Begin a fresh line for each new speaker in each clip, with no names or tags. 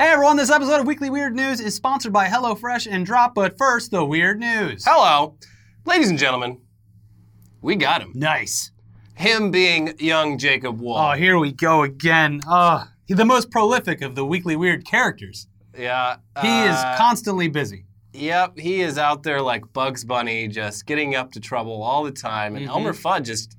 Hey everyone, this episode of Weekly Weird News is sponsored by HelloFresh and Drop, but first, the weird news.
Hello, ladies and gentlemen. We got him.
Nice.
Him being young Jacob Wohl.
Oh, here we go again. Uh, he's the most prolific of the Weekly Weird characters.
yeah.
He is
uh,
constantly busy.
Yep, he is out there like Bugs Bunny, just getting up to trouble all the time, and Elmer Fudd just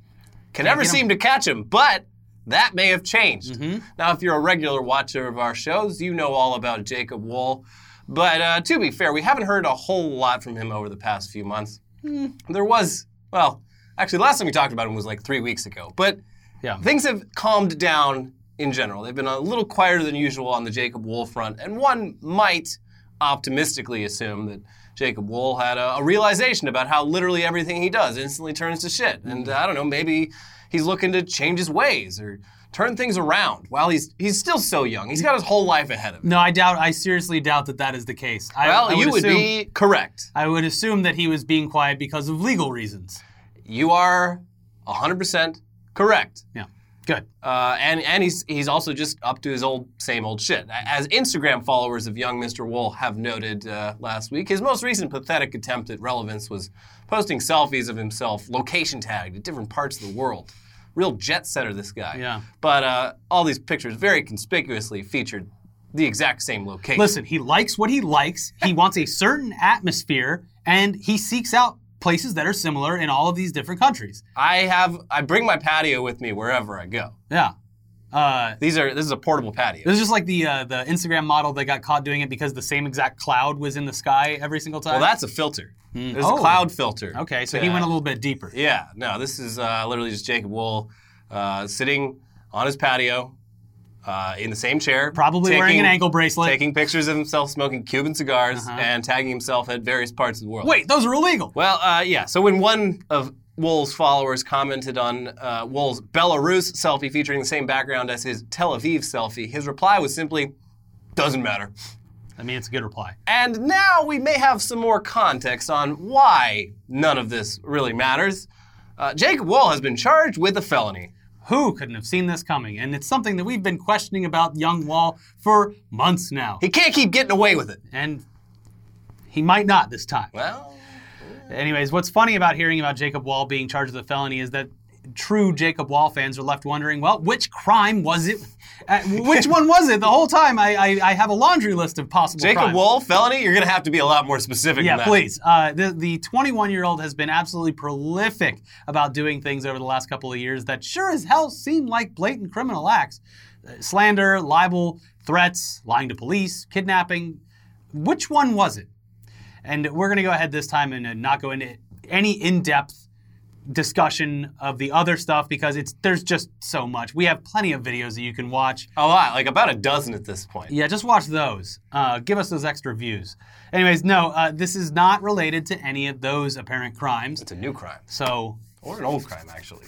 can never
get him.
seem to catch him. But that may have changed.
Mm-hmm.
Now, if you're a regular watcher of our shows, you know all about Jacob Wohl. But uh, to be fair, we haven't heard a whole lot from him over the past few months.
Hmm.
There was, well, actually, last time we talked about him was like three weeks ago. But
Yeah.
things have calmed down in general. They've been a little quieter than usual on the Jacob Wohl front, and one might optimistically assume that Jacob Wohl had a, a realization about how literally everything he does instantly turns to shit. And uh, I don't know, maybe he's looking to change his ways or turn things around while he's he's still so young. He's got his whole life ahead of him.
No, I doubt. I seriously doubt that that is the case. I,
Well,
I
you would
assume,
be correct.
I would assume that he was being quiet because of legal reasons.
You are 100% correct.
Yeah. Good.
Uh, and and he's he's also just up to his old same old shit. As Instagram followers of young Mr. Wohl have noted uh, last week, his most recent pathetic attempt at relevance was posting selfies of himself location tagged at different parts of the world. Real jet setter, this guy.
Yeah.
But uh, all these pictures very conspicuously featured the exact same location.
Listen, he likes what he likes. He wants a certain atmosphere, and he seeks out places that are similar in all of these different countries.
I have I bring my patio with me wherever I go.
Yeah. Uh,
These are this is a portable patio.
it was just like the uh, the Instagram model that got caught doing it because the same exact cloud was in the sky every single time.
Well, that's a filter. There's
Oh.
a cloud filter.
okay. So
to
he went a little bit deeper.
Yeah, no, this is uh, literally just Jacob Wohl uh, sitting on his patio uh, in the same chair.
Probably wearing an ankle bracelet.
Taking pictures of himself smoking Cuban cigars
Uh-huh.
and tagging himself at various parts of the world.
Wait, those are illegal.
Well, uh, yeah, so when one of Wohl's followers commented on uh, Wohl's Belarus selfie featuring the same background as his Tel Aviv selfie, his reply was simply, doesn't matter.
I mean, it's a good reply.
And now we may have some more context on why none of this really matters. Uh, Jacob Wohl has been charged with a felony.
Who couldn't have seen this coming? And it's something that we've been questioning about Young Wohl for months now.
He can't keep getting away with it.
And he might not this time.
Well,
Anyways, what's funny about hearing about Jacob Wohl being charged with a felony is that true Jacob Wohl fans are left wondering, well, which crime was it? Uh, which one was it? The whole time I, I, I have a laundry list of possible
Jacob
crimes.
Wohl, felony? You're going to have to be a lot more specific
Yeah,
than that.
please. Uh, the the 21 year old has been absolutely prolific about doing things over the last couple of years that sure as hell seem like blatant criminal acts Uh, slander, libel, threats, lying to police, kidnapping. Which one was it? And we're going to go ahead this time and uh, not go into any in depth discussion of the other stuff because it's there's just so much. We have plenty of videos that you can watch.
A lot, like about a dozen at this point.
Yeah, just watch those. Uh, give us those extra views. Anyways, no, uh, this is not related to any of those apparent crimes.
It's a new crime.
So
Or an old crime, actually.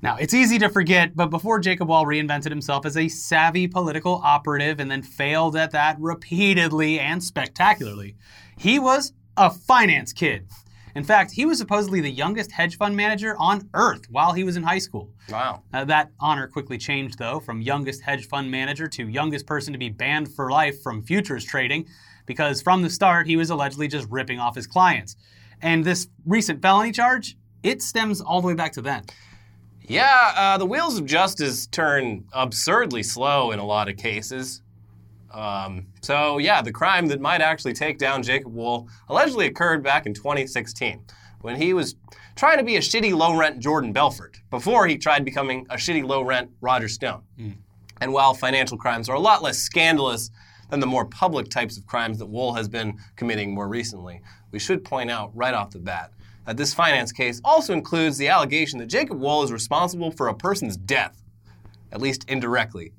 now it's easy to forget, but before Jacob Wohl reinvented himself as a savvy political operative and then failed at that repeatedly and spectacularly, he was a finance kid. In fact, he was supposedly the youngest hedge fund manager on earth while he was in high school.
Wow.
Uh, that honor quickly changed, though, from youngest hedge fund manager to youngest person to be banned for life from futures trading, because from the start, he was allegedly just ripping off his clients. And this recent felony charge, it stems all the way back to then.
Yeah, uh, the wheels of justice turn absurdly slow in a lot of cases. Um, so, yeah, the crime that might actually take down Jacob Wohl allegedly occurred back in 2016 when he was trying to be a shitty low rent Jordan Belfort before he tried becoming a shitty low rent Roger Stone. And while financial crimes are a lot less scandalous than the more public types of crimes that Wohl has been committing more recently, we should point out right off the bat that this finance case also includes the allegation that Jacob Wohl is responsible for a person's death, at least indirectly.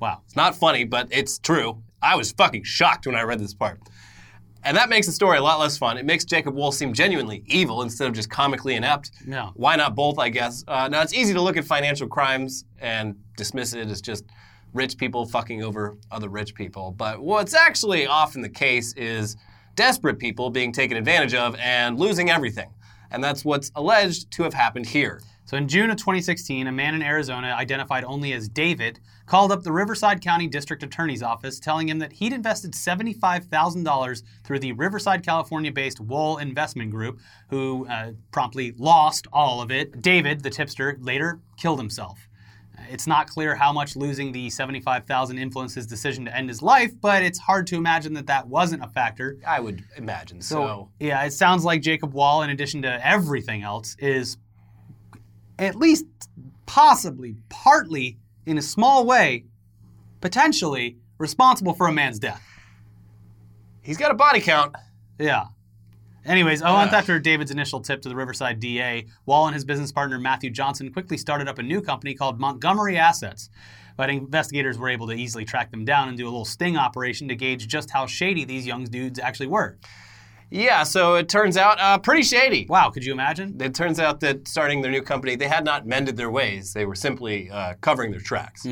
Wow.
It's not funny, but it's true. I was fucking shocked when I read this part. And that makes the story a lot less fun. It makes Jacob Wohl seem genuinely evil instead of just comically inept.
Yeah.
Why not both, I guess? Uh, now, it's easy to look at financial crimes and dismiss it as just rich people fucking over other rich people. But what's actually often the case is desperate people being taken advantage of and losing everything. And that's what's alleged to have happened here.
So in June of 2016, a man in Arizona identified only as David called up the Riverside County District Attorney's Office telling him that he'd invested $75,000 through the Riverside, California based Wohl Investment Group, who uh, promptly lost all of it. David, the tipster, later killed himself. It's not clear how much losing the 75,000 influenced his decision to end his life, but it's hard to imagine that that wasn't a factor.
I would imagine so.
So, yeah, it sounds like Jacob Wohl, in addition to everything else, is at least possibly, partly, in a small way, potentially responsible for a man's death.
He's got a body count.
Yeah. Anyways, a month after David's initial tip to the Riverside DA, Wohl and his business partner Matthew Johnson quickly started up a new company called Montgomery Assets. But investigators were able to easily track them down and do a little sting operation to gauge just how shady these young dudes actually were.
Yeah, so it turns out uh, pretty shady.
Wow, could you imagine?
It turns out that starting their new company, they had not mended their ways. They were simply uh, covering their tracks.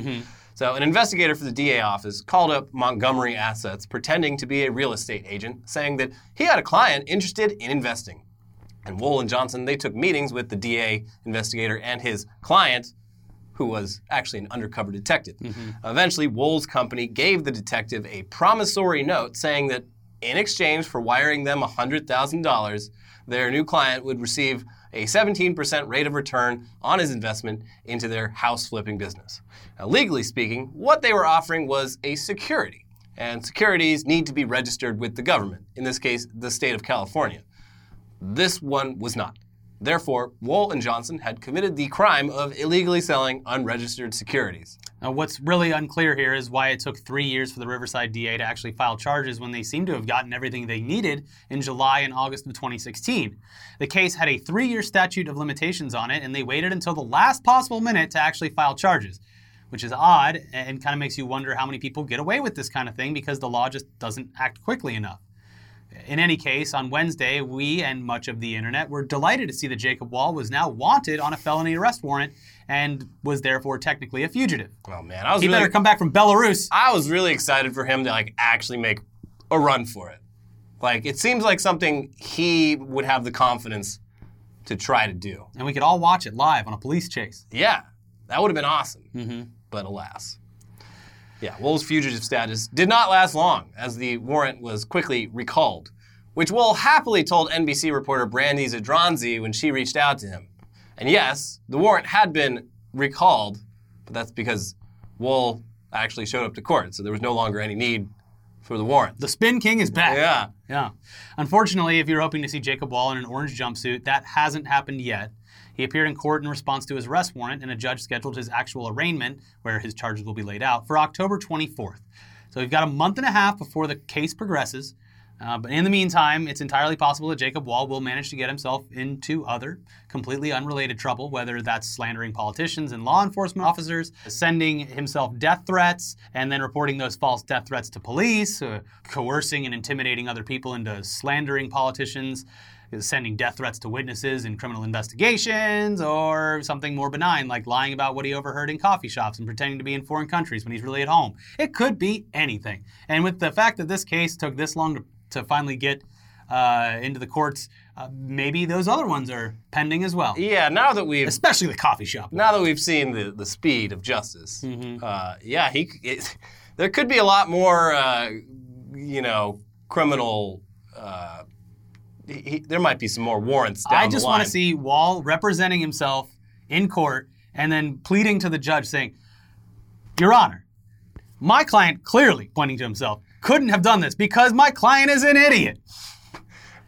So, an investigator for the DA office called up Montgomery Assets, pretending to be a real estate agent, saying that he had a client interested in investing. And Wohl and Johnson, they took meetings with the DA investigator and his client, who was actually an undercover detective. Eventually, Wohl's company gave the detective a promissory note saying that in exchange for wiring them $100,000, their new client would receive a 17% rate of return on his investment into their house flipping business. Now, legally speaking, what they were offering was a security, and securities need to be registered with the government, in this case, the state of California. This one was not. Therefore, Wohl and Johnson had committed the crime of illegally selling unregistered securities.
Now, what's really unclear here is why it took three years for the Riverside DA to actually file charges when they seem to have gotten everything they needed in July and August of 2016. The case had a three year statute of limitations on it, and they waited until the last possible minute to actually file charges, which is odd and kind of makes you wonder how many people get away with this kind of thing because the law just doesn't act quickly enough. In any case, on Wednesday, we and much of the internet were delighted to see that Jacob Wohl was now wanted on a felony arrest warrant and was therefore technically a fugitive.
Oh man, I was
He
really,
better come back from Belarus.
I was really excited for him to like actually make a run for it. Like it seems like something he would have the confidence to try to do.
And we could all watch it live on a police chase.
Yeah, that would have been awesome. Mm-hmm. But alas. Yeah, Wohl's fugitive status did not last long, as the warrant was quickly recalled, which Wohl happily told NBC reporter Brandy Zadrozny when she reached out to him. And yes, the warrant had been recalled, but that's because Wohl actually showed up to court, so there was no longer any need for the warrant.
The Spin King is back.
Yeah.
Yeah. Unfortunately, if you're hoping to see Jacob Wohl in an orange jumpsuit, that hasn't happened yet. He appeared in court in response to his arrest warrant, and a judge scheduled his actual arraignment, where his charges will be laid out, for October 24th. So we've got a month and a half before the case progresses. Uh, but in the meantime, it's entirely possible that Jacob Wohl will manage to get himself into other completely unrelated trouble, whether that's slandering politicians and law enforcement officers, sending himself death threats, and then reporting those false death threats to police, uh, coercing and intimidating other people into slandering politicians, sending death threats to witnesses in criminal investigations, or something more benign like lying about what he overheard in coffee shops and pretending to be in foreign countries when he's really at home. It could be anything. And with the fact that this case took this long to, to finally get uh, into the courts, uh, maybe those other ones are pending as well,
Yeah, now that we've
especially the coffee shop.
now that we've seen the, the speed of justice, uh, yeah, he it, there could be a lot more, uh, you know, criminal. Uh, he, he- there might be some more warrants down
I just want to see Wohl representing himself in court and then pleading to the judge saying, Your Honor, my client clearly, pointing to himself, couldn't have done this because my client is an idiot.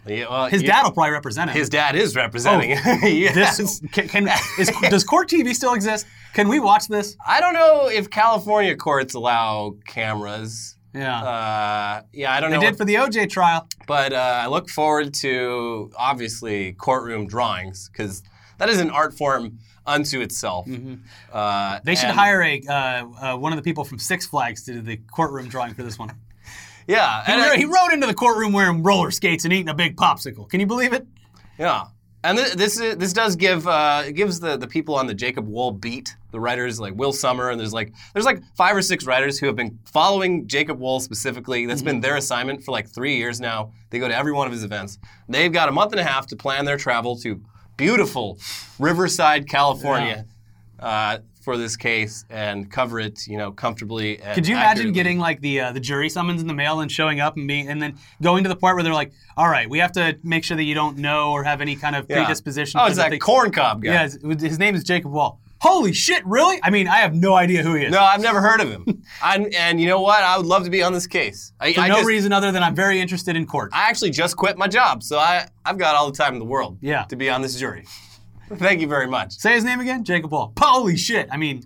Yeah, well,
His dad will probably represent him.
his dad is representing. yes.
this can, can is, does court TV still exist? Can we watch this?
I don't know if California courts allow cameras.
Yeah,
Uh, yeah, I don't
they
know.
did
what-
for the OJ trial.
but uh, I look forward to obviously courtroom drawings because that is an art form unto itself. Uh,
Mm-hmm. They should hire a uh, uh, one of the people from Six Flags to do the courtroom drawing for this one.
Yeah,
He,
and
ro-
I-
he rode into the courtroom wearing roller skates and eating a big popsicle. Can you believe it?
Yeah, and th- this is, this does give uh, gives the, the people on the Jacob Wohl beat, the writers like Will Sommer, and there's like there's like five or six writers who have been following Jacob Wohl specifically. That's been their assignment for like three years now. They go to every one of his events. They've got a month and a half to plan their travel to beautiful Riverside, California, uh, for this case and cover it, you know, comfortably. And
Could you imagine
accurately.
getting like the uh, the jury summons in the mail and showing up and being and then going to the part where they're like, all right, we have to make sure that you don't know or have any kind of
Yeah.
predisposition.
Oh, it's
the
that
thing."
corn cob guy.
Yeah, his, his name is Jacob Wohl. Holy shit, really? I mean, I have no idea who he is.
No, I've never heard of him. I, and you know what? I would love to be on this case. I,
For
I
no
just-
reason other than I'm very interested in court.
I actually just quit my job, so I, I've got all the time in the world
Yeah.
to be on this jury. Thank you very much.
Say his name again, Jacob Wohl. Holy shit! I mean,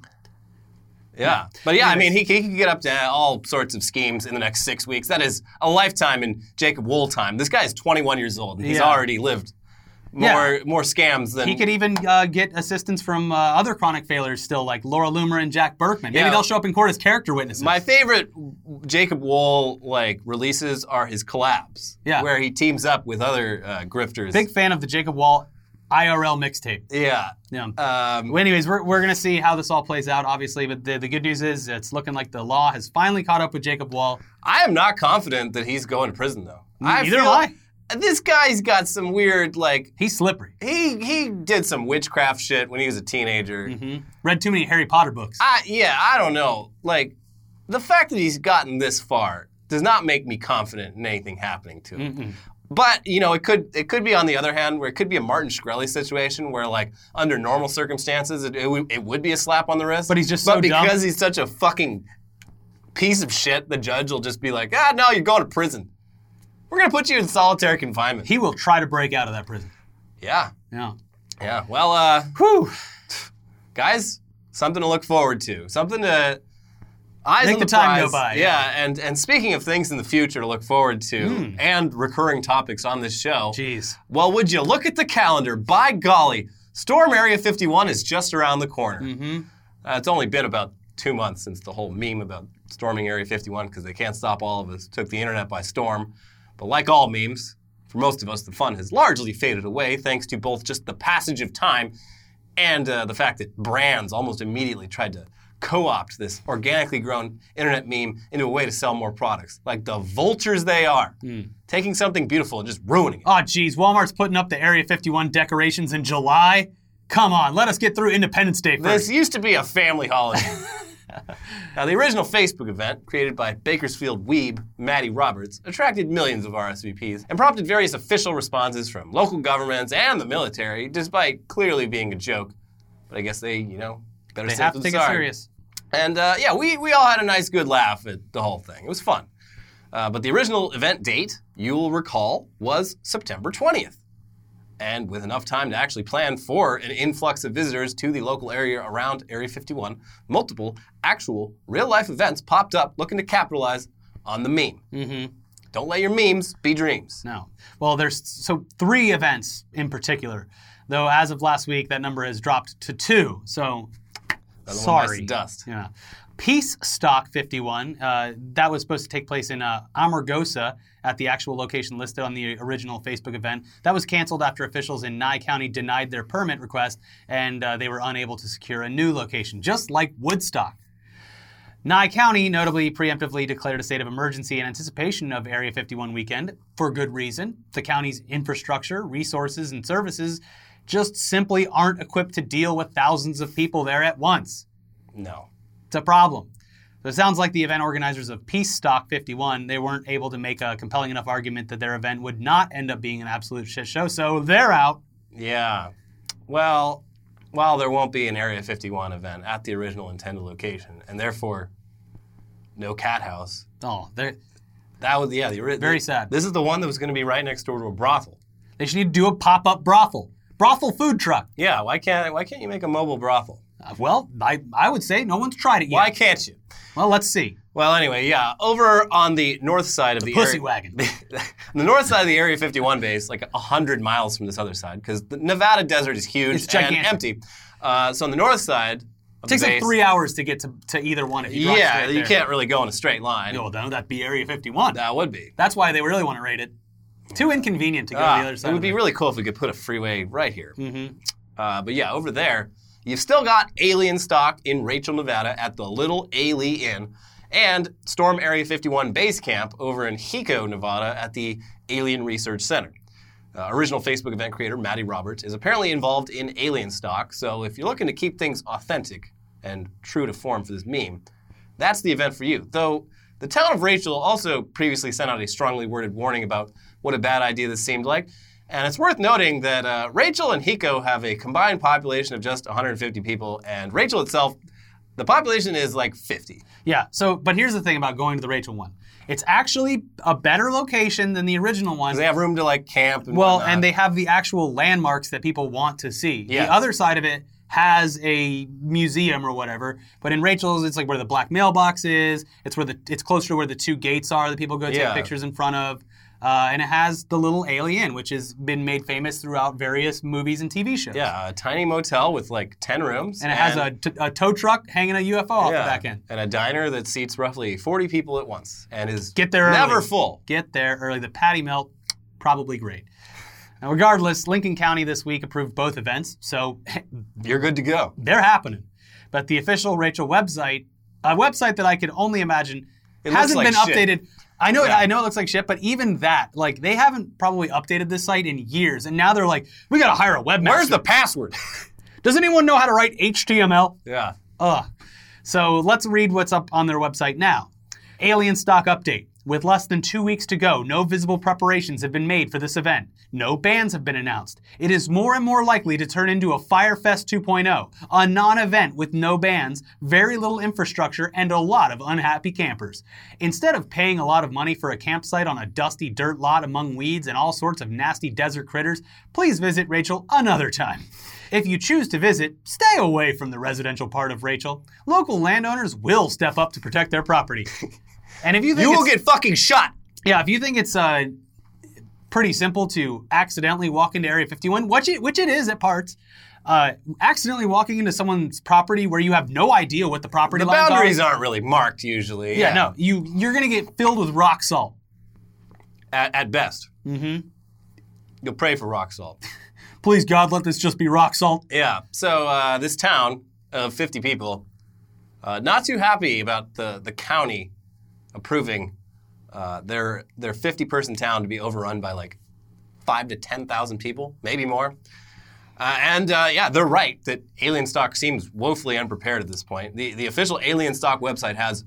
Yeah. But yeah, I mean, he, he could get up to all sorts of schemes in the next six weeks. That is a lifetime in Jacob Wohl time. This guy is 21 years old, and he's
Yeah.
already lived more more scams than
he could even uh, get assistance from uh, other chronic failures still, like Laura Loomer and Jack Burkman. Maybe
Yeah.
they'll show up in court as character witnesses.
My favorite Jacob Wohl like releases are his collabs,
Yeah.
where he teams up with other uh, grifters.
Big fan of the Jacob Wohl IRL mixtape.
yeah.
Yeah.
Um,
Well, anyways, we're, we're going to see how this all plays out, obviously. But the, the good news is it's looking like the law has finally caught up with Jacob Wohl.
I am not confident that he's going to prison though. I
Neither am I.
This guy's got some weird like
He's slippery.
he he did some witchcraft shit when he was a teenager.
hmm Read too many Harry Potter books.
I yeah, I don't know. Like the fact that he's gotten this far does not make me confident in anything happening to him.
Mm-mm.
But you know, it could it could be on the other hand where it could be a Martin Shkreli situation where like under normal circumstances it, it, would, it would be a slap on the wrist.
But he's just
but
so dumb.
because he's such a fucking piece of shit, the judge will just be like, ah, no, you're going to prison. We're gonna put you in solitary confinement.
He will try to break out of that prison.
yeah,
Yeah.
yeah. Well, uh,
Whew.
guys, something to look forward to. Something to eyes
Make
on
the
the,
time
prize.
go by,
Yeah,
yeah.
and and speaking of things in the future to look forward to
Hmm.
and recurring topics on this show.
Jeez.
Well, would you look at the calendar? By golly, Storm Area 51 is just around the corner.
Mm-hmm.
Uh, it's only been about two months since the whole meme about storming Area 51 because they can't stop all of us took the internet by storm. But like all memes, for most of us, the fun has largely faded away thanks to both just the passage of time and uh, the fact that brands almost immediately tried to co-opt this organically grown internet meme into a way to sell more products, like the vultures they are, hmm. taking something beautiful and just ruining it.
Oh, geez. Walmart's putting up the Area 51 decorations in July. Come on, let us get through Independence Day first.
This used to be a family holiday. now, the original Facebook event, created by Bakersfield weeb Matty Roberts, attracted millions of RSVPs and prompted various official responses from local governments and the military, despite clearly being a joke. But I guess they, you know, better
they have to take it
sorry.
serious.
And uh, yeah, we, we all had a nice, good laugh at the whole thing. It was fun. Uh, but the original event date, you will recall, was September 20th. And with enough time to actually plan for an influx of visitors to the local area around Area 51, multiple actual real life events popped up looking to capitalize on the meme.
Mm-hmm.
Don't let your memes be dreams.
No. Well, there's so three events in particular, though as of last week, that number has dropped to two. So,
Another one bites
sorry.
dust.
Yeah. Peace Stock 51, uh, that was supposed to take place in uh, Amargosa at the actual location listed on the original Facebook event. That was canceled after officials in Nye County denied their permit request and uh, they were unable to secure a new location, just like Woodstock. Nye County notably preemptively declared a state of emergency in anticipation of Area 51 weekend for good reason. The county's infrastructure, resources, and services just simply aren't equipped to deal with thousands of people there at once.
No.
It's a problem. So it sounds like the event organizers of Peace Stock 51, they weren't able to make a compelling enough argument that their event would not end up being an absolute shit show, so they're out.
Yeah. Well, while there won't be an Area 51 event at the original intended location, and therefore no cat house,
Oh, they're,
that was yeah the
Very sad.
This is the one that was going to be right next door to a brothel.
they should need to do a pop-up brothel. Brothel food truck.
Yeah, why can't why can't you make a mobile brothel?
Uh, well, I, I would say no one's tried it yet.
Why can't you?
Well, let's see.
Well, anyway, yeah, over on the north side of the,
Pussy
area,
wagon.
the north side of the Area 51 base, like hundred miles from this other side, because the Nevada desert is huge
It's gigantic.
and empty. Uh, so on the north side of
It takes
the
like three hours to get to, to either one if you
yeah, you can't really go in a straight line.
No, no, that'd be Area 51.
That would be.
That's why they really want to raid it. Too inconvenient to go to
Ah,
the other side.
it would be really cool if we could put a freeway right here.
Mm-hmm.
Uh, but yeah, over there, you've still got alien stock in Rachel, Nevada at the Little A'Le'Inn, and Storm Area 51 Base Camp over in Hiko, Nevada at the Alien Research Center. uh, original Facebook event creator Matty Roberts, is apparently involved in alien stock. So if you're looking to keep things authentic and true to form for this meme, that's the event for you. Though the town of Rachel also previously sent out a strongly worded warning about what a bad idea this seemed like. And it's worth noting that uh, Rachel and Hiko have a combined population of just 150 people, and Rachel itself, the population is like 50.
Yeah. So, but here's the thing about going to the Rachel one. It's actually a better location than the original one.
They have room to like camp and
Well,
whatnot.
and they have the actual landmarks that people want to see.
Yes.
The other side of it has a museum or whatever, but in Rachel's, it's like where the black mailbox is. It's where the it's closer to where the two gates are that people go take
Yeah.
pictures in front of. Uh, and it has the little alien, which has been made famous throughout various movies and TV shows.
Yeah, a tiny motel with like 10 rooms.
And it has a, t- a tow truck hanging a UFO off the back end.
And a diner that seats roughly 40 people at once and is
Get there
never
early.
full.
Get there early. The patty melt, probably great. Now, regardless, Lincoln County this week approved both events, so
You're good to go.
they're happening. But the official Rachel website, a website that I could only imagine
It
hasn't
like
been
shit.
updated. I know,
Yeah.
I know it looks like shit, but even that, like, they haven't probably updated this site in years, and now they're like, we got to hire a webmaster.
Where's the password?
Does anyone know how to write HTML?
yeah.
Ugh. So let's read what's up on their website now. Alien stock update. With less than two weeks to go, no visible preparations have been made for this event. No bands have been announced. It is more and more likely to turn into a Fyre Fest 2.0, a non event with no bands, very little infrastructure, and a lot of unhappy campers. Instead of paying a lot of money for a campsite on a dusty dirt lot among weeds and all sorts of nasty desert critters, please visit Rachel another time. If you choose to visit, stay away from the residential part of Rachel. Local landowners will step up to protect their property. And if you think
You will get fucking shot.
yeah, if you think it's uh, pretty simple to accidentally walk into Area 51, which it, which it is at parts, uh, accidentally walking into someone's property where you have no idea what the property
The boundaries
are.
aren't really marked usually.
Yeah, no, you you're gonna get filled with rock salt.
At, at best. Mm-hmm. You'll pray for rock salt.
Please God, let this just be rock salt.
Yeah. So uh, this town of 50 people, uh, not too happy about the, the county approving uh, their their 50 person town to be overrun by like five to 10,000 people, maybe more. Uh, and uh, yeah, they're right that Alien Stock seems woefully unprepared at this point. The the official Alien Stock website has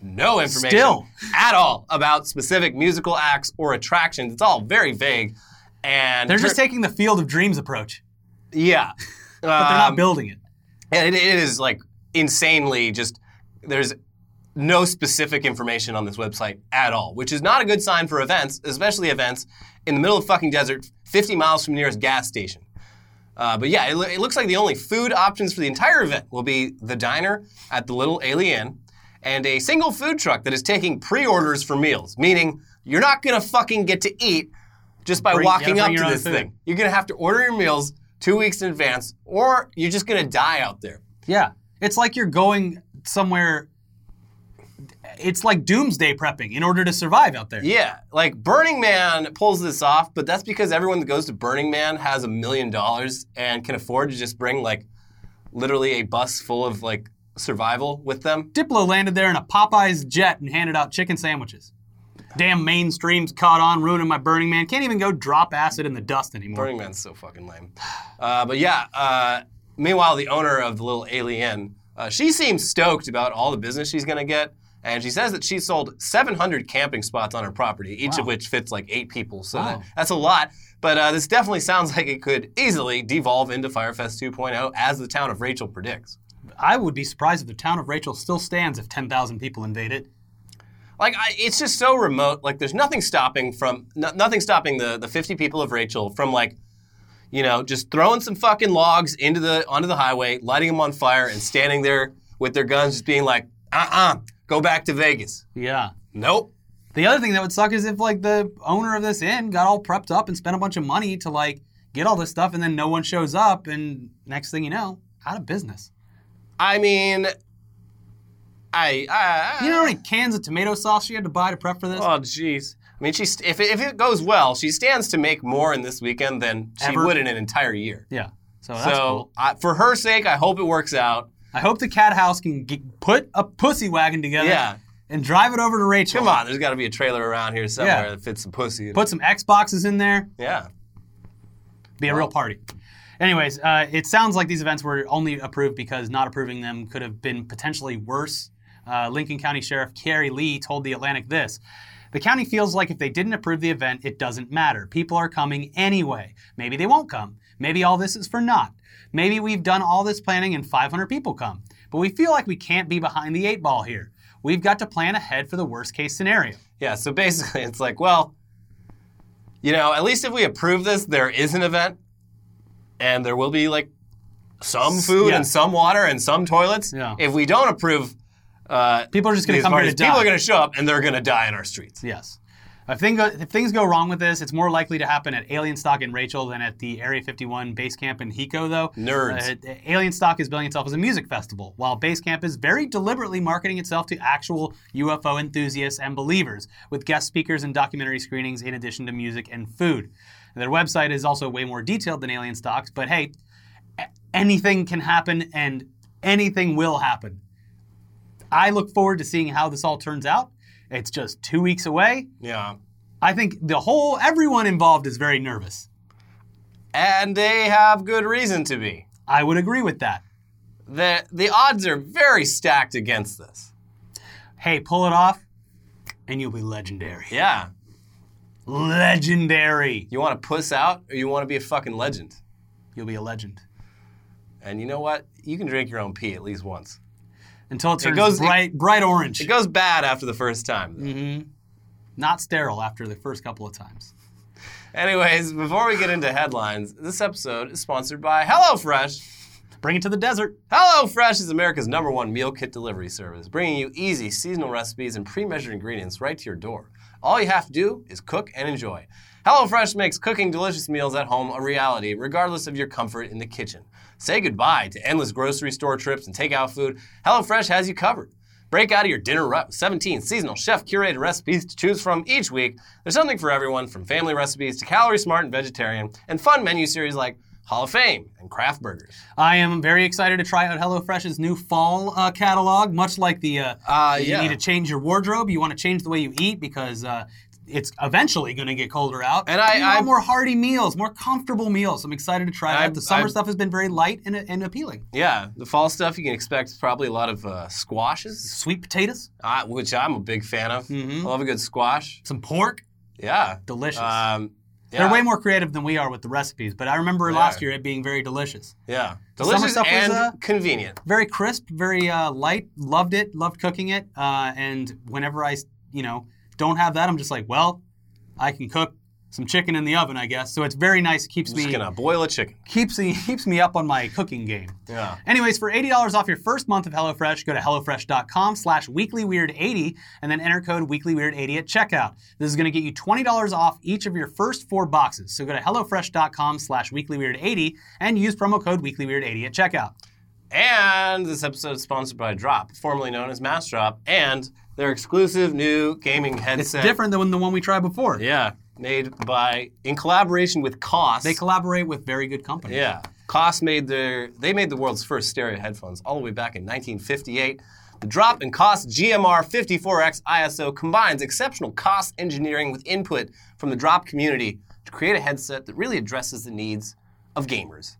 no information
Still.
at all about specific musical acts or attractions. It's all very vague. And
They're just taking the field of dreams approach,
yeah.
but they're not building it.
And it, it is like insanely just there's no specific information on this website at all, which is not a good sign for events, especially events in the middle of fucking desert, 50 miles from the nearest gas station. Uh, but yeah, it, lo- it looks like the only food options for the entire event will be the diner at the Little Alien and a single food truck that is taking pre-orders for meals, meaning you're not gonna fucking get to eat just by
Bring-
walking up to this
food.
thing. You're gonna have to order your meals two weeks in advance, or you're just gonna die out there.
Yeah, it's like you're going somewhere. It's like doomsday prepping in order to survive out there.
Yeah, like Burning Man pulls this off, but that's because everyone that goes to Burning Man has a million dollars and can afford to just bring like literally a bus full of like survival with them.
Diplo landed there in a Popeyes jet and handed out chicken sandwiches. Damn mainstream's caught on, ruining my Burning Man. Can't even go drop acid in the dust anymore.
Burning Man's so fucking lame. Uh, but yeah, uh, meanwhile, the owner of the little alien, uh, she seems stoked about all the business she's gonna get. And she says that she sold 700 camping spots on her property, each of which fits like eight people. So
Wow.
that's a lot. But uh, this definitely sounds like it could easily devolve into Fyre Fest 2.0, as the town of Rachel predicts.
I would be surprised if the town of Rachel still stands if 10,000 people invade it.
Like I, it's just so remote. Like there's nothing stopping from no, nothing stopping the the 50 people of Rachel from like, you know, just throwing some fucking logs into the onto the highway, lighting them on fire, and standing there with their guns, just being like, uh-uh, go back to Vegas.
Yeah.
Nope.
The other thing that would suck is if like the owner of this inn got all prepped up and spent a bunch of money to like get all this stuff and then no one shows up and next thing you know, out of business.
I mean, I, I, I
You know how many cans of tomato sauce she had to buy to prep for this?
Oh, jeez. I mean, she's if it, if it goes well, she stands to make more in this weekend than she
Ever?
would in an entire year.
yeah. So that's
so,
cool.
I, for her sake, I hope it works out.
I hope the cat house can get, put a pussy wagon together
Yeah.
and drive it over to Rachel.
Come on, there's got to be a trailer around here somewhere
Yeah.
that fits some pussy.
Put some Xboxes in there.
yeah.
Be a real party. Anyways, uh, it sounds like these events were only approved because not approving them could have been potentially worse. Uh, Lincoln County Sheriff Kerry Lee told The Atlantic this. The county feels like if they didn't approve the event, it doesn't matter. People are coming anyway. Maybe they won't come. Maybe all this is for naught. Maybe we've done all this planning and 500 people come. But we feel like we can't be behind the eight ball here. We've got to plan ahead for the worst case scenario.
Yeah, so basically it's like, well, you know, at least if we approve this, there is an event and there will be like some food
yeah.
and some water and some toilets.
Yeah.
If we don't approve, uh,
People are just going to come here to die.
people are going to show up and they're going to die in our streets.
Yes. If, thing go, if things go wrong with this, it's more likely to happen at Alien Stock in Rachel than at the Area 51 base camp in Hiko, though.
Nerds.
Uh, Alien Stock is billing itself as a music festival, while Base Camp is very deliberately marketing itself to actual UFO enthusiasts and believers, with guest speakers and documentary screenings in addition to music and food. Their website is also way more detailed than Alien Stock's, but hey, anything can happen and anything will happen. I look forward to seeing how this all turns out. It's just two weeks away.
Yeah.
I think the whole everyone involved is very nervous.
And they have good reason to be.
I would agree with that.
The, the odds are very stacked against this.
Hey, pull it off, and you'll be legendary.
Yeah.
Legendary.
You want to puss out or you want to be a fucking legend?
You'll be a legend
And you know what? You can drink your own pee at least once.
Until it turns
goes-
bright, bright orange.
It goes bad after the first time. though. Mm-hmm.
Not sterile after the first couple of times.
Anyways, before we get into headlines, this episode is sponsored by HelloFresh.
Bring it to the desert.
HelloFresh is America's number one meal kit delivery service, bringing you easy seasonal recipes and pre-measured ingredients right to your door. All you have to do is cook and enjoy. HelloFresh makes cooking delicious meals at home a reality, regardless of your comfort in the kitchen. Say goodbye to endless grocery store trips and takeout food. HelloFresh has you covered. Break out of your dinner rut with 17 seasonal chef curated recipes to choose from each week. There's something for everyone from family recipes to calorie smart and vegetarian, and fun menu series like Hall of Fame and craft burgers.
I am very excited to try out HelloFresh's new fall uh, catalog. Much like the, uh,
Uh,
you
yeah.
need to change your wardrobe. You want to change the way you eat because uh, it's eventually going to get colder out.
And I-
want
I-
more hearty meals, more comfortable meals. I'm excited to try
I-
that. The summer
I-
stuff has been very light and, and appealing.
Yeah, the fall stuff you can expect probably a lot of uh, squashes,
Sweet potatoes,
uh, which I'm a big fan of.
Mhm.
I love a good squash.
some pork,
Yeah,
delicious.
Um, yeah.
They're way more creative than we are with the recipes, but I remember
They
last year it being very delicious.
Yeah, delicious
stuff was,
and
uh,
convenient.
Very crisp, very uh, light. Loved it. Loved cooking it. Uh, and whenever I, you know, don't have that, I'm just like, well, I can cook some chicken in the oven, I guess. So it's very nice. It keeps
I'm just
me
gonna boil a chicken.
keeps me keeps me up on my cooking game.
Yeah.
Anyways, for $80 off your first month of HelloFresh, go to HelloFresh.com slash weeklyweird80 and then enter code weeklyweird80 at checkout. This is going to get you $20 off each of your first four boxes. So go to HelloFresh.com slash weeklyweird80 and use promo code weeklyweird80 at checkout.
And this episode is sponsored by Drop, formerly known as Massdrop, and their exclusive new gaming headset.
It's
headset.
different than the one we tried before.
Yeah, made by in collaboration with Koss.
They collaborate with very good companies.
Yeah. Koss made their they made the world's first stereo headphones all the way back in 1958. The Drop and Koss GMR 54X ISO combines exceptional Koss engineering with input from the Drop community to create a headset that really addresses the needs of gamers.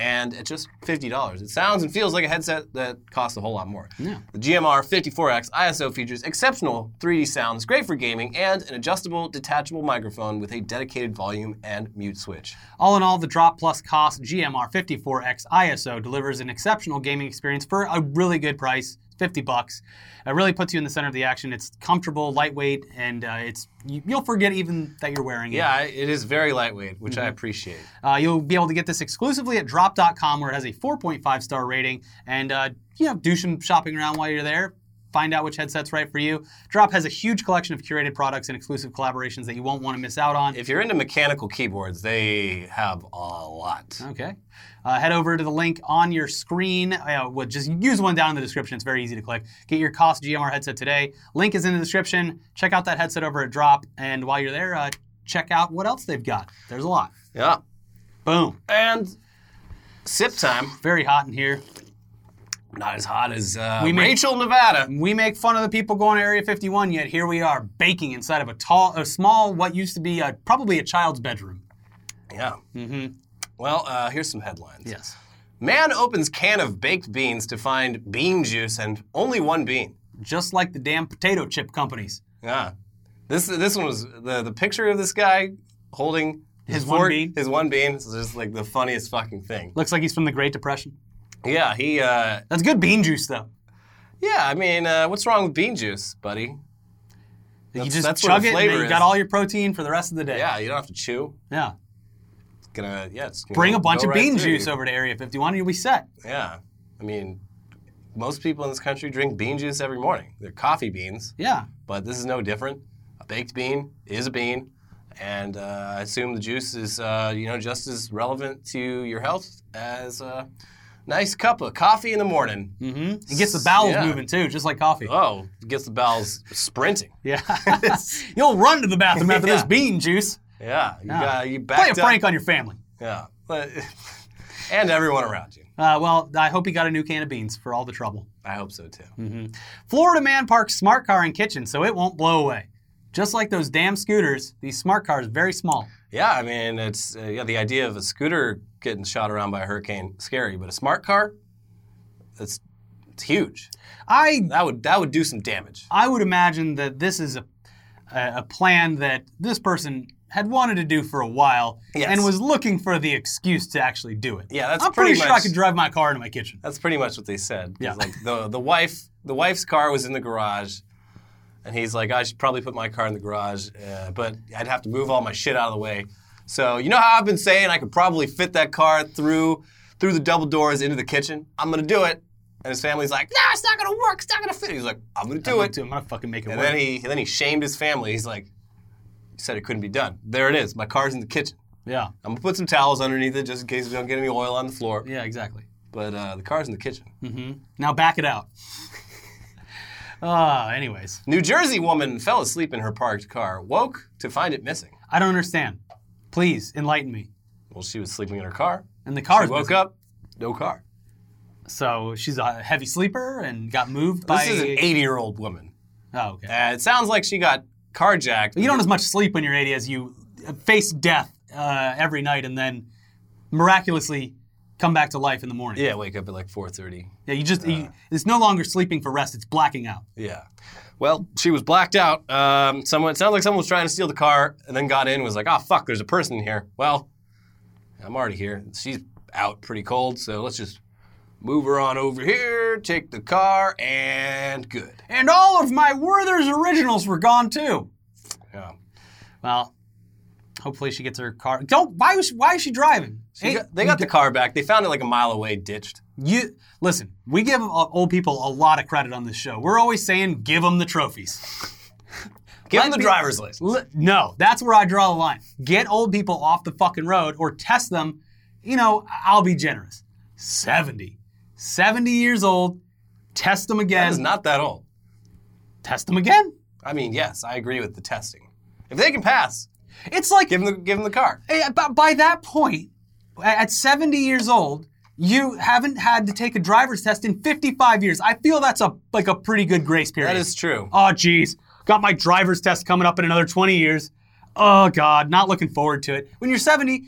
And it's just $50, it sounds and feels like a headset that costs a whole lot more.
Yeah.
The GMR 54X ISO features exceptional 3D sounds, great for gaming, and an adjustable detachable microphone with a dedicated volume and mute switch.
All in all, the Drop Plus Koss GMR 54X ISO delivers an exceptional gaming experience for a really good price, 50 bucks. It really puts you in the center of the action. It's comfortable, lightweight, and uh, it's you, you'll forget even that you're wearing it.
Yeah, it is very lightweight, which I appreciate.
Uh, you'll be able to get this exclusively at drop.com where it has a 4.5 star rating and uh, you know do some shopping around while you're there find out which headset's right for you. Drop has a huge collection of curated products and exclusive collaborations that you won't want to miss out on.
If you're into mechanical keyboards, they have a lot.
okay. Uh, head over to the link on your screen. Uh, well, just use one down in the description. It's very easy to click. Get your Koss gmr headset today. Link is in the description. Check out that headset over at drop. And while you're there uh, check out what else they've got. There's a lot.
Yeah.
boom.
And sip time,
very hot in here
not as hot as uh,
We make-
Rachel, Nevada.
We make fun of the people going to Area 51, yet here we are baking inside of a tall, a small, what used to be a, probably a child's bedroom.
Yeah.
hmm
Well, uh, here's some headlines.
Yes.
Man opens can of baked beans to find bean juice and only one bean.
Just like the damn potato chip companies.
Yeah. This this one was the the picture of this guy holding
His
fork-
one bean?
His one bean is just like the funniest fucking thing.
Looks like he's from the Great Depression.
Yeah, he. Uh,
That's good bean juice, though.
yeah, I mean, uh, what's wrong with bean juice, buddy?
you just
that's
chug it and you got all your protein for the rest of the day.
Yeah, you don't have to chew.
Yeah.
It's gonna yeah, it's gonna
Bring a bunch of
right
bean
through
juice over to Area 51 and you'll be set.
Yeah, I mean, most people in this country drink bean juice every morning. They're coffee beans,
Yeah.
but this is no different. A baked bean is a bean, and uh, I assume the juice is uh, you know just as relevant to your health as a nice cup of coffee in the morning.
Mm-hmm. It gets the bowels
Yeah.
moving too, just like coffee.
Oh, it gets the bowels sprinting.
Yeah. You'll run to the bathroom after this bean juice.
Yeah, you
Yeah.
got you
Play
backed
a
up.
prank on your family.
Yeah, but, and everyone around you.
Uh, well, I hope he got a new can of beans for all the trouble.
I hope so too.
Mm-hmm. Florida man parks smart car in kitchen so it won't blow away. Just like those damn scooters, these smart cars very small.
Yeah, I mean, it's uh, yeah, the idea of a scooter getting shot around by a hurricane scary, but a smart car, that's it's huge.
I
That would that would do some damage.
I would imagine that this is a a plan that this person had wanted to do for a while
Yes.
and was looking for the excuse to actually do it.
Yeah, that's
I'm pretty,
pretty
sure I could drive my car into my kitchen.
That's pretty much what they said.
Yeah.
Like the the wife the wife's car was in the garage, and he's like, I should probably put my car in the garage, uh, but I'd have to move all my shit out of the way. So you know how I've been saying I could probably fit that car through through the double doors into the kitchen. I'm gonna do it. And his family's like, No, it's not gonna work. It's not gonna fit. He's like, I'm gonna do it.
I'm gonna fucking make it
And
work.
then he and then he shamed his family. He's like, "You said it couldn't be done. There it is. My car's in the kitchen.
yeah,
I'm gonna put some towels underneath it just in case we don't get any oil on the floor.
yeah, exactly.
But uh, the car's in the kitchen."
Mm hmm Now back it out. Uh, anyways,
New Jersey woman fell asleep in her parked car, woke to find it missing.
I don't understand. Please enlighten me.
Well, she was sleeping in her car.
And the car
She woke up, no car.
So she's a heavy sleeper and got moved by.
This is an 80-year-old woman.
Oh, okay.
Uh, it sounds like she got carjacked.
You don't have as much sleep when you're 80 as you face death uh, every night and then miraculously come back to life in the morning.
Yeah, wake up at like 4:30.
Yeah, you just
Uh.
you, it's no longer sleeping for rest; it's blacking out.
Yeah. Well, she was blacked out. Um, someone it sounds like someone was trying to steal the car and then got in and was like, oh fuck, there's a person in here. Well, I'm already here. She's out pretty cold, so let's just move her on over here, take the car, and good.
And all of my Werther's originals were gone too.
Yeah.
Well, hopefully she gets her car. Don't. Why was why is she driving? Hey,
got- they got the car back. They found it like a mile away, ditched.
You listen. We give old people a lot of credit on this show. We're always saying, "Give them the trophies."
Give them the
me-
driver's license.
Li- No, that's where I draw the line. Get old people off the fucking road or test them. You know, I'll be generous. 70. 70 years old. Test them again.
is not that old.
test them again.
I mean, yes, I agree with the testing. If they can pass,
It's like
give them the, give them the car.
eh, by, by that point, at 70 years old, you haven't had to take a driver's test in 55 years. I feel that's a like a pretty good grace period.
That is true.
Oh, geez. Got my driver's test coming up in another 20 years. Oh, God. Not looking forward to it. When you're 70,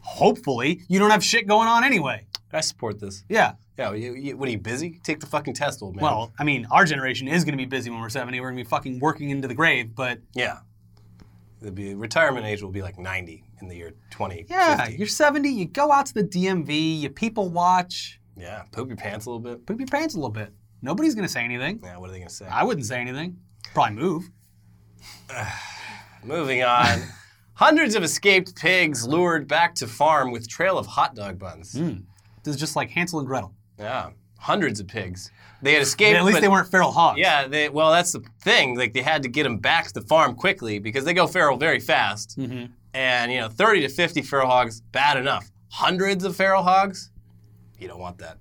hopefully, you don't have shit going on anyway.
I support this.
Yeah.
Yeah, you, you, what are you busy? Take the fucking test, old man.
Well, I mean, our generation is going to be busy when we're 70. We're going to be fucking working into the grave, but
yeah. Be retirement age will be like 90 in the year 20.
yeah, you're 70, you go out to the DMV, you people watch,
Yeah, poop your pants a little bit.
poop your pants a little bit. Nobody's going to say anything.
Yeah, what are they gonna say?
I wouldn't say anything. Probably move.
Moving on. Hundreds of escaped pigs lured back to farm with trail of hot dog buns.
Hmm. This is just like Hansel and Gretel.
Yeah, hundreds of pigs. They had escaped.
At least
but-
they weren't feral hogs.
Yeah, they, well, that's the thing. Like they had to get them back to the farm quickly because they go feral very fast.
Mhm.
And you know, 30 to 50 feral hogs, bad enough. Hundreds of feral hogs, you don't want that.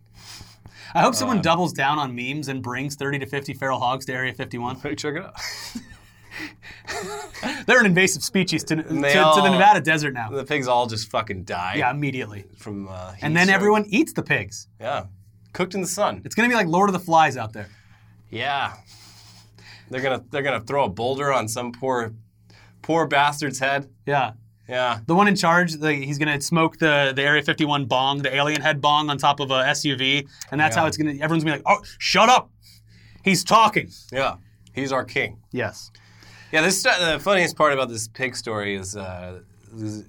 I hope someone
Um,
doubles down on memes and brings 30 to 50 feral hogs to Area 51.
Check it out.
They're an invasive species to, to,
they
to the Nevada desert now.
the pigs all just fucking die.
Yeah, immediately.
From uh, heat
And then
stroke.
everyone eats the pigs.
Yeah, cooked in the sun.
It's going to be like Lord of the Flies out there.
Yeah, they're gonna they're gonna throw a boulder on some poor poor bastard's head.
Yeah.
Yeah.
The one in charge, the, he's gonna smoke the the Area 51 bong, the alien head bong on top of a SUV, and that's
Yeah.
how it's gonna. Everyone's gonna be like, "Oh, shut up! He's talking."
Yeah. He's our king.
Yes.
Yeah, this the funniest part about this pig story is uh, is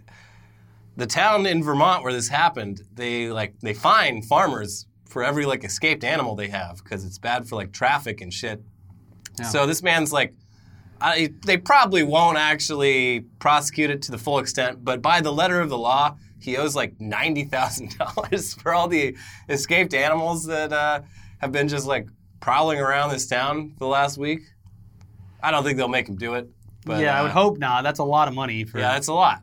the town in Vermont where this happened. They like they fine farmers for every like escaped animal they have because it's bad for like traffic and shit.
Yeah.
So this man's like, I, they probably won't actually prosecute it to the full extent, but by the letter of the law, he owes like ninety thousand dollars for all the escaped animals that uh, have been just like prowling around this town for the last week. I don't think they'll make him do it. But,
yeah, I would
uh,
hope not. That's a lot of money for.
Yeah, it's a lot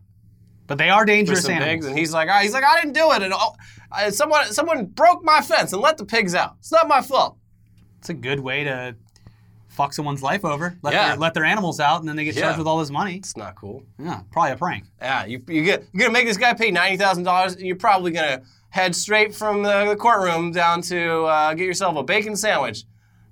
but they are dangerous animals.
pigs, and he's like, ah, he's like, I didn't do it, and oh, I, someone someone broke my fence and let the pigs out. It's not my fault.
It's a good way to fuck someone's life over. Let,
Yeah.
their, let their animals out, and then they get
Yeah.
charged with all this money.
It's not cool.
Yeah, probably a prank.
Yeah, you you get you're gonna make this guy pay ninety thousand dollars. And you're probably gonna head straight from the, the courtroom down to uh, get yourself a bacon sandwich,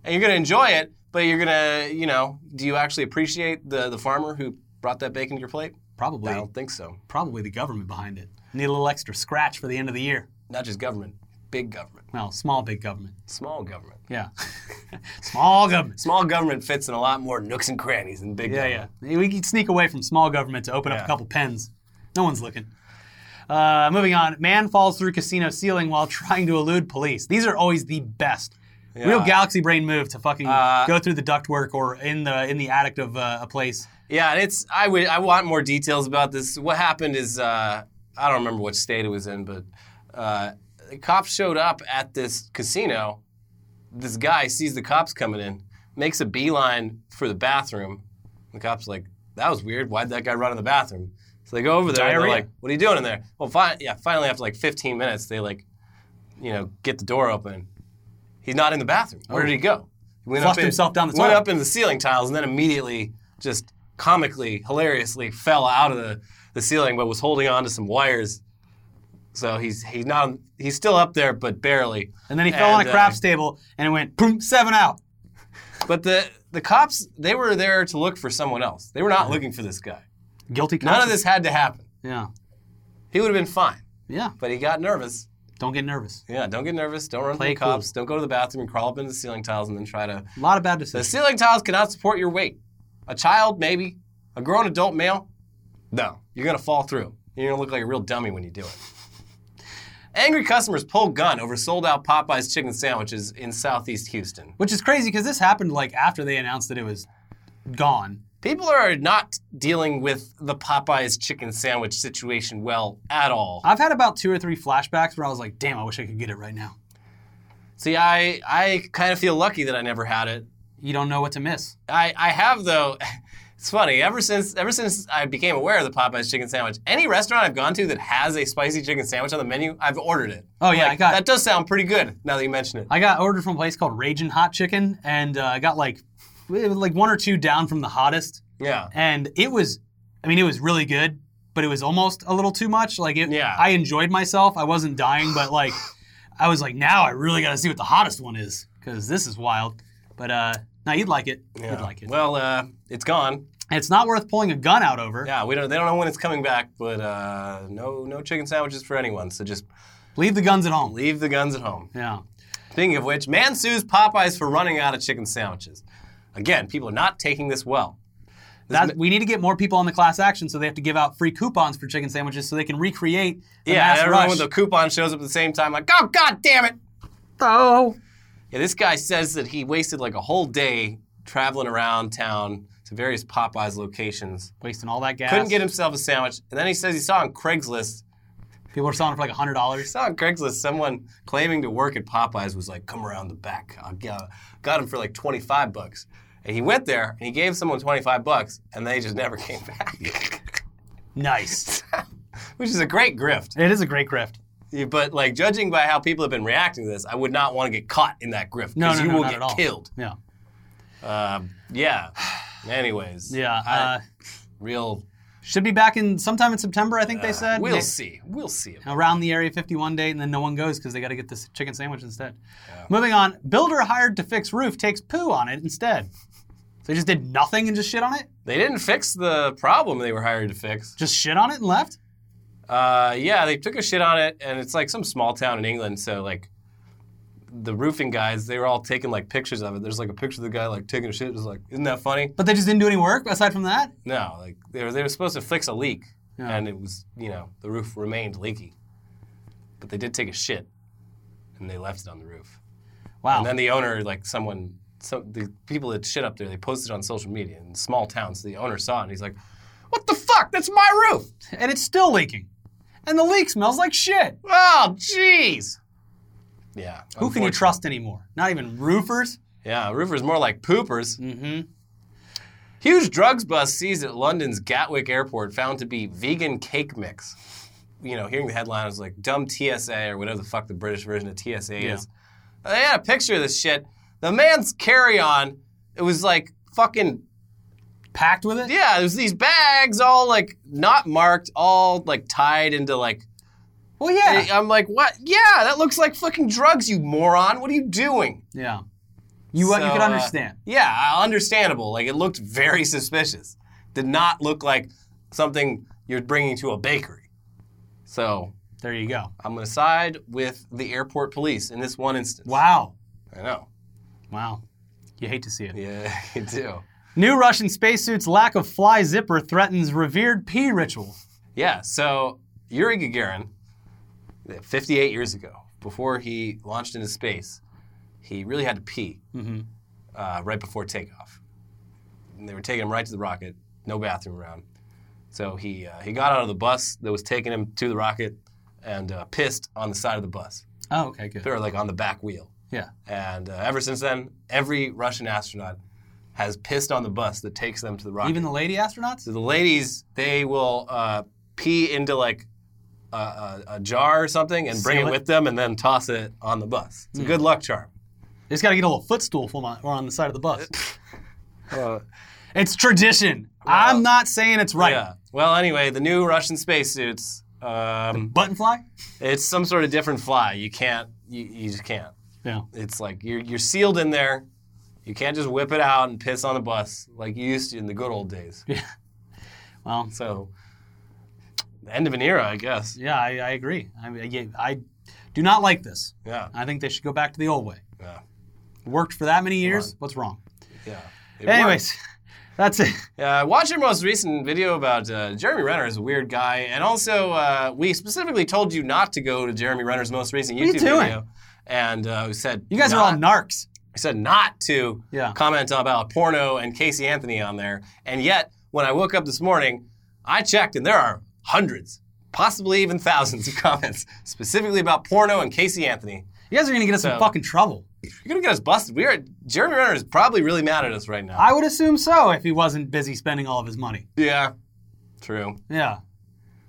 and you're gonna enjoy it. But you're gonna, you know, do you actually appreciate the the farmer who brought that bacon to your plate?
Probably,
I don't think so.
probably the government behind it. Need a little extra scratch for the end of the year.
Not just government, big government,
Well, small, big government.
small government.
Yeah, small government.
Small government fits in a lot more nooks and crannies than big
Yeah,
government.
yeah. We can sneak away from small government to open up a couple pens. No one's looking. Uh, moving on. Man falls through casino ceiling while trying to elude police. These are always the best. Real galaxy brain move to fucking
Uh,
go through the ductwork or in the in the attic of uh, a place.
Yeah, and it's I would I want more details about this. What happened is uh, I don't remember what state it was in, but uh, the cops showed up at this casino. This guy sees the cops coming in, makes a beeline for the bathroom. The cops like, that was weird. Why'd that guy run in the bathroom? So they go over there. and They're like, what are you doing in there? Well, fi- yeah. Finally, after like 15 minutes, they like, you know, get the door open. He's not in the bathroom. Where
Oh.
did he go? He went
Flushed
in-
himself down the
Went
toilet.
up into the ceiling tiles and then immediately just comically, hilariously fell out of the, the ceiling, but was holding on to some wires. So he's he's not he's still up there, but barely.
And then he fell on
And,
a
uh,
table and it went boom, seven out.
But the the cops they were there to look for someone else. They were not looking for this guy.
Guilty
None of this had to happen.
Yeah.
He would have been fine,
Yeah.
but he got nervous.
Don't get nervous.
Yeah, don't get nervous. Don't run
Play
from the cops. Don't go to the bathroom and crawl up into the ceiling tiles and then try to.
A lot of bad decisions.
The ceiling tiles cannot support your weight. A child, maybe. A grown adult male, no. You're gonna fall through. You're gonna look like a real dummy when you do it. Angry customers pull gun over sold out Popeyes chicken sandwiches in southeast Houston.
Which is crazy because this happened like after they announced that it was gone.
People are not dealing with the Popeyes chicken sandwich situation well at all.
I've had about two or three flashbacks where I was like, damn, I wish I could get it right now.
See, I I kind of feel lucky that I never had it.
You don't know what to miss.
I, I have though. It's funny. Ever since ever since I became aware of the Popeyes chicken sandwich, any restaurant I've gone to that has a spicy chicken sandwich on the menu, I've ordered it.
Oh, yeah,
Like,
I got-
that. Does sound pretty good now that you mention it.
I got ordered from a place called Raging Hot Chicken, and uh, I got like like one or two down from the hottest,
yeah.
and it was, I mean, it was really good, but it was almost a little too much. Like, it,
Yeah.
I enjoyed myself. I wasn't dying, but like, I was like, now I really got to see what the hottest one is because this is wild. But uh, now you'd like it.
Yeah.
You'd like it.
Well, uh, it's gone.
And it's not worth pulling a gun out over.
Yeah, we don't. They don't know when it's coming back, but uh, no, no chicken sandwiches for anyone. So just
Leave the guns at home.
leave the guns at home.
Yeah.
Speaking of which, man sues Popeyes for running out of chicken sandwiches. Again, people are not taking this well.
That, we need to get more people on the class action, so they have to give out free coupons for chicken sandwiches, so they can recreate the
yeah,
mass
and everyone
rush.
with the coupon shows up at the same time, like, oh god damn it!
oh.
Yeah, this guy says that he wasted like a whole day traveling around town to various Popeyes locations.
Wasting all that gas.
Couldn't get himself a sandwich, and then he says he saw on Craigslist.
People were selling it for like hundred dollars.
He
dollars.
saw on Craigslist someone claiming to work at Popeyes was like, "Come around the back, I got, got him for like twenty five bucks." And he went there and he gave someone twenty five bucks, and they just never came back,
Nice.
which is a great grift.
it is a great grift.
Yeah, But like judging by how people have been reacting to this, I would not want to get caught in that grift
No,
because
no,
you
no,
will
not
get
at all.
killed.
Yeah.
Um, yeah. Anyways.
Yeah.
I-
Uh,
real.
should be back in sometime in September, I think they said.
Uh, We'll
May-
see. We'll see.
Around the Area 51 date, and then no one goes because they got to get this chicken sandwich instead. Moving on, builder hired to fix roof takes poo on it instead. So they just did nothing and just shit on it?
They didn't fix the problem they were hired to fix.
Just shit on it and left?
Uh, yeah, they took a shit on it, and it's like some small town in England. So like, the roofing guys, they were all taking like pictures of it. There's like a picture of the guy like taking a shit. It's like, isn't that funny?
But they just didn't do any work aside from that?
No, like they were they were supposed to fix a leak,
Yeah.
and it was you know the roof remained leaky, but they did take a shit, and they left it on the roof.
Wow.
And then the owner, like someone, some the people that shit up there, they posted on social media in small towns. So the owner saw it, and he's like, "What the fuck? That's my roof!"
and it's still leaking. And the leak smells like shit.
Oh, jeez. Yeah.
Who can you trust anymore? Not even roofers?
Yeah, roofers more like poopers.
Mm-hmm.
Huge drugs bust seized at London's Gatwick Airport found to be vegan cake mix. You know, hearing the headline, I was like, dumb TSA or whatever the fuck the British version of TSA
Yeah.
is. They had a picture of this shit. The man's carry on, it was like fucking,
Packed with it?
yeah, there's these bags all like not marked, all like tied into like,
Well, yeah.
Eh, I'm like, what? Yeah, that looks like fucking drugs, you moron. What are you doing?
Yeah. You, uh, you
So,
can
uh,
understand.
Yeah, uh, understandable. Like it looked very suspicious. Did not look like something you're bringing to a bakery. So
there you go.
I'm gonna side with the airport police in this one instance.
Wow.
I know.
Wow. You hate to see it.
Yeah, you do.
New Russian spacesuit's lack of fly zipper threatens revered pee ritual.
Yeah. So Yuri Gagarin, 58 years ago, before he launched into space, he really had to pee
Mm-hmm.
uh, right before takeoff. And they were taking him right to the rocket, no bathroom around. So he uh, he got out of the bus that was taking him to the rocket and uh, pissed on the side of the bus,
Oh, okay, good.
or like on the back wheel.
Yeah.
And uh, ever since then, every Russian astronaut has pissed on the bus that takes them to the rocket.
Even the lady astronauts?
so the ladies, they will uh, pee into like a, a, a jar or something and bring it
it?
with them and then toss it on the bus. It's a good luck charm.
They just got to get a little footstool from on, or on the side of the bus.
Uh,
It's tradition. I'm not saying it's right.
Yeah. Well, anyway, the new Russian spacesuits. Um,
Button fly?
it's some sort of different fly. You can't. You, you just can't.
Yeah.
It's like you're you're sealed in there. You can't just whip it out and piss on the bus like you used to in the good old days.
Yeah. Well,
So, the end of an era, I guess.
yeah, I, I agree. I, mean, I, I do not like this.
Yeah.
I think they should go back to the old way.
Yeah.
Worked for that many years. What's wrong?
Yeah. It
Anyways, that's it.
Uh, watch your most recent video about uh, Jeremy Renner is a weird guy, and also uh, we specifically told you not to go to Jeremy Renner's most recent
are you
YouTube video, and uh, we said
You guys are
not-
all narcs.
We said not to
Yeah.
comment about porno and Casey Anthony on there, and yet when I woke up this morning, I checked, and there are hundreds, possibly even thousands of comments specifically about porno and Casey Anthony.
You guys are gonna get us in fucking trouble.
You're gonna get us busted. We are Jeremy Renner is probably really mad at us right now.
I would assume so if he wasn't busy spending all of his money.
yeah, true.
Yeah.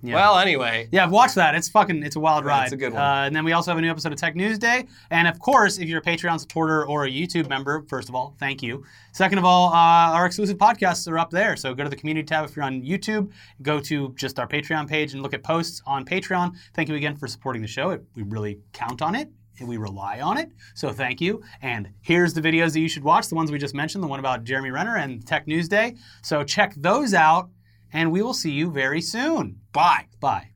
Yeah.
Well, anyway,
Yeah, watch that. It's fucking, it's a wild
Yeah,
ride.
it's a good one.
Uh, and then we also have a new episode of Tech News Day. And of course, if you're a Patreon supporter or a YouTube member, first of all, thank you. Second of all, uh, our exclusive podcasts are up there. So go to the community tab if you're on YouTube. Go to just our Patreon page and look at posts on Patreon. Thank you again for supporting the show. It, we really count on it. And we rely on it. So thank you. And here's the videos that you should watch the ones we just mentioned, the one about Jeremy Renner and Tech News Day. So check those out, and we will see you very soon.
bye.
Bye.